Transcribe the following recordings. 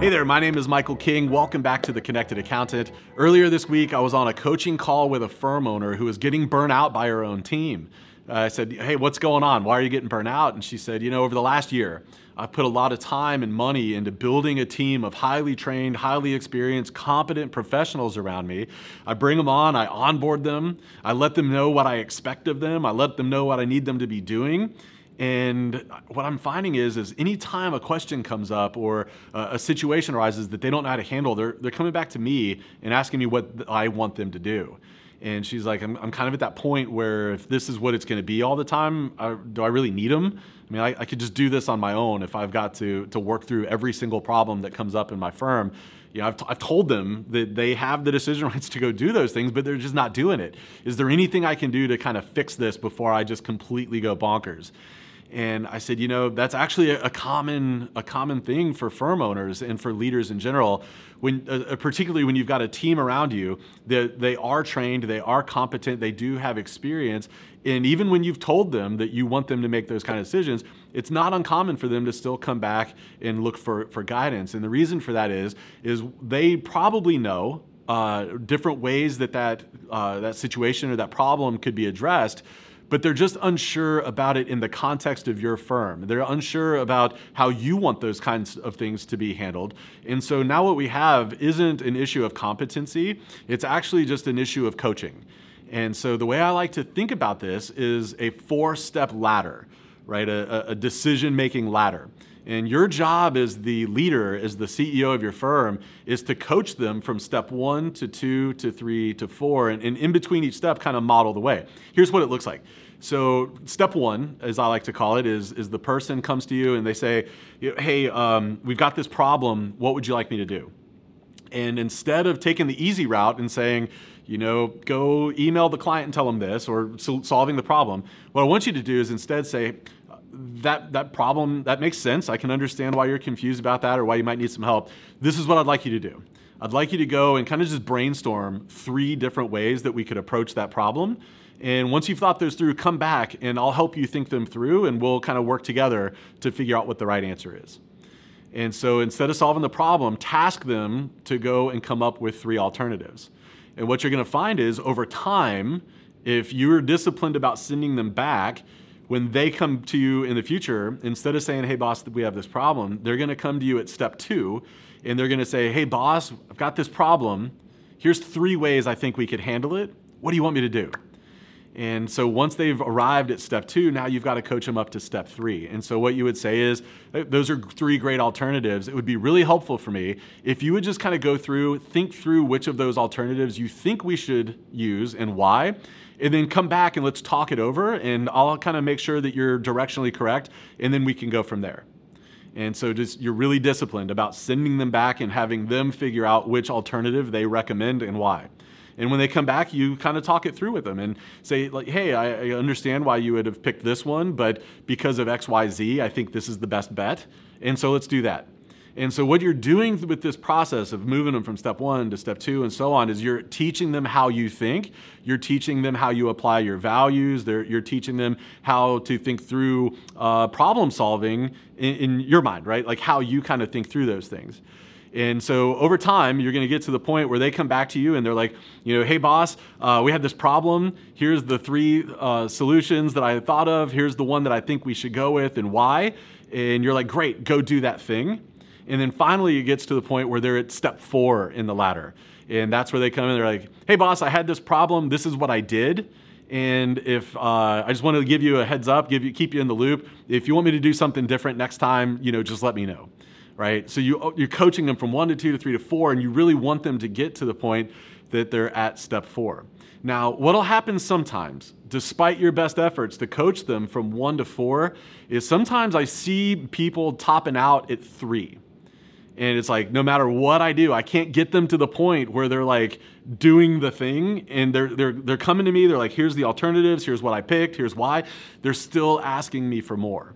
Hey there, my name is Michael King. Welcome back to The Connected Accountant. Earlier this week, I was on a coaching call with a firm owner who was getting burnt out by her own team. Uh, I said, Hey, what's going on? Why are you getting burnt out? And she said, You know, over the last year, I've put a lot of time and money into building a team of highly trained, highly experienced, competent professionals around me. I bring them on, I onboard them, I let them know what I expect of them, I let them know what I need them to be doing. And what I'm finding is, is anytime a question comes up or a situation arises that they don't know how to handle, they're, they're coming back to me and asking me what I want them to do. And she's like, I'm, I'm kind of at that point where if this is what it's going to be all the time, I, do I really need them? I mean, I, I, could just do this on my own if I've got to, to work through every single problem that comes up in my firm. You know, I've, t- I've told them that they have the decision rights to go do those things, but they're just not doing it. Is there anything I can do to kind of fix this before I just completely go bonkers? And I said, you know, that's actually a, common a common thing for firm owners and for leaders in general. When uh, uh particularly when you've got a team around you that they are trained, they are competent, they do have experience, and even when you've told them that you want them to make those kind of decisions, it's not uncommon for them to still come back and look for for guidance. And the reason for that is is they probably know uh, different ways that that uh, that situation or that problem could be addressed but they're just unsure about it in the context of your firm. They're unsure about how you want those kinds of things to be handled. And so now what we have isn't an issue of competency, it's actually just an issue of coaching. And so the way I like to think about this is a four step ladder, right? A, a decision making ladder. And your job as the leader, as the CEO of your firm, is to coach them from step one to two to three to four, and, and in between each step, kind of model the way. Here's what it looks like. So, step one, as I like to call it, is, is the person comes to you and they say, Hey, um, we've got this problem. What would you like me to do? And instead of taking the easy route and saying, you know, go email the client and tell them this or solving the problem, what I want you to do is instead say, that that problem that makes sense. I can understand why you're confused about that or why you might need some help. This is what I'd like you to do. I'd like you to go and kind of just brainstorm three different ways that we could approach that problem. And once you've thought those through, come back and I'll help you think them through and we'll kind of work together to figure out what the right answer is. And so instead of solving the problem, task them to go and come up with three alternatives. And what you're going to find is over time, if you're disciplined about sending them back, when they come to you in the future, instead of saying, hey, boss, we have this problem, they're to come to you at step two and they're to say, hey, boss, I've got this problem. Here's three ways I think we could handle it. What do you want me to do? And so once they've arrived at step two, now you've got to coach them up to step three. And so what you would say is, those are three great alternatives. It would be really helpful for me if you would just kind of go through, think through which of those alternatives you think we should use and why and then come back and let's talk it over and I'll kind of make sure that you're directionally correct and then we can go from there. And so just you're really disciplined about sending them back and having them figure out which alternative they recommend and why. And when they come back, you kind of talk it through with them and say, like, hey, I, I understand why you would have picked this one, but because of XYZ, I think this is the best bet. And so let's do that. And so, what you're doing with this process of moving them from step one to step two and so on is you're teaching them how you think. You're teaching them how you apply your values. They're, you're teaching them how to think through uh, problem solving in, in your mind, right? Like how you kind of think through those things. And so over time, you're going to get to the point where they come back to you and they're like, you know, hey, boss, uh, we had this problem. Here's the three uh, solutions that I thought of. Here's the one that I think we should go with and why. And you're like, great, go do that thing. And then finally, it gets to the point where they're at step four in the ladder. And that's where they come in. They're like, hey, boss, I had this problem. This is what I did. And if uh, I just wanted to give you a heads up, give you, keep you in the loop. If you want me to do something different next time, you know, just let me know. Right? So you, you're coaching them from one to two to three to four, and you really want them to get to the point that they're at step four. Now, what'll happen sometimes, despite your best efforts to coach them from one to four, is sometimes I see people topping out at three and it's like no matter what I do, I can't get them to the point where they're like doing the thing and they're they're they're coming to me, they're like here's the alternatives, here's what I picked, here's why. They're still asking me for more.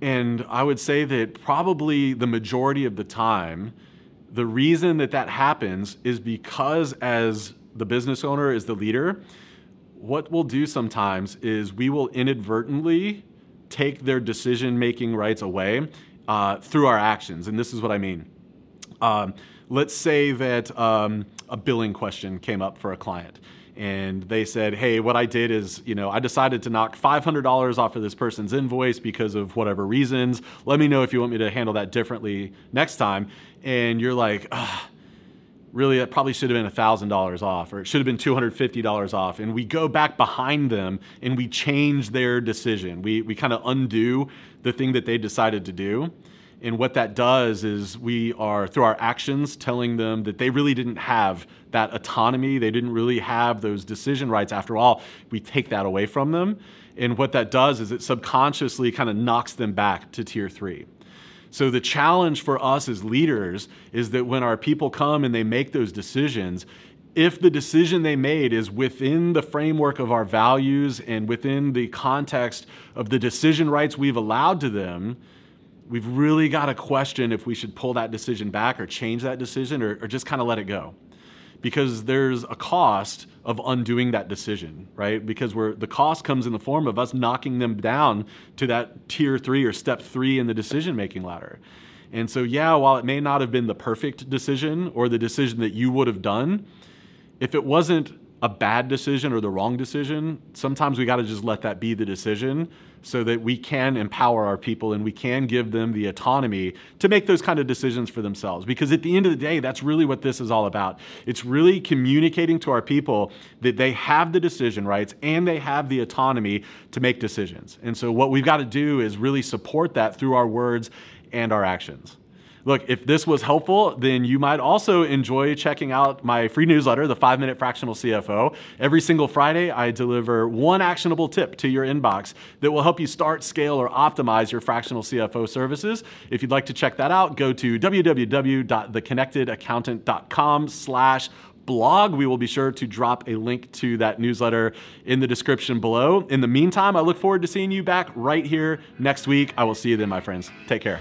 And I would say that probably the majority of the time the reason that that happens is because as the business owner as the leader, what we'll do sometimes is we will inadvertently take their decision making rights away uh, through our actions. And this is what I mean. Um, let's say that um, a billing question came up for a client and they said, "Hey, what I did is, you know, I decided to knock $500 off of this person's invoice because of whatever reasons. Let me know if you want me to handle that differently next time." And you're like, ah, really, it probably should have been $1,000 off, or it should have been $250 off. And we go back behind them and we change their decision. We, we kind of undo the thing that they decided to do. And what that does is we are, through our actions, telling them that they really didn't have that autonomy. They didn't really have those decision rights. After all, we take that away from them. And what that does is it subconsciously kind of knocks them back to tier three. So the challenge for us as leaders is that when our people come and they make those decisions, if the decision they made is within the framework of our values and within the context of the decision rights we've allowed to them, we've really got to question if we should pull that decision back or change that decision or, or just kind of let it go. Because there's a cost of undoing that decision, right? Because we're, the cost comes in the form of us knocking them down to that tier three or step three in the decision making ladder. And so, yeah, while it may not have been the perfect decision or the decision that you would have done, if it wasn't a bad decision or the wrong decision, sometimes we got to just let that be the decision so that we can empower our people and we can give them the autonomy to make those kind of decisions for themselves. Because at the end of the day, that's really what this is all about. It's really communicating to our people that they have the decision rights and they have the autonomy to make decisions. And so, what we've got to do is really support that through our words and our actions. Look, if this was helpful, then you might also enjoy checking out my free newsletter, The Five Minute Fractional CFO. Every single Friday, I deliver one actionable tip to your inbox that will help you start, scale, or optimize your fractional CFO services. If you'd like to check that out, go to www.theconnectedaccountant.com slash blog. We will be sure to drop a link to that newsletter in the description below. In the meantime, I look forward to seeing you back right here next week. I will see you then, my friends. Take care.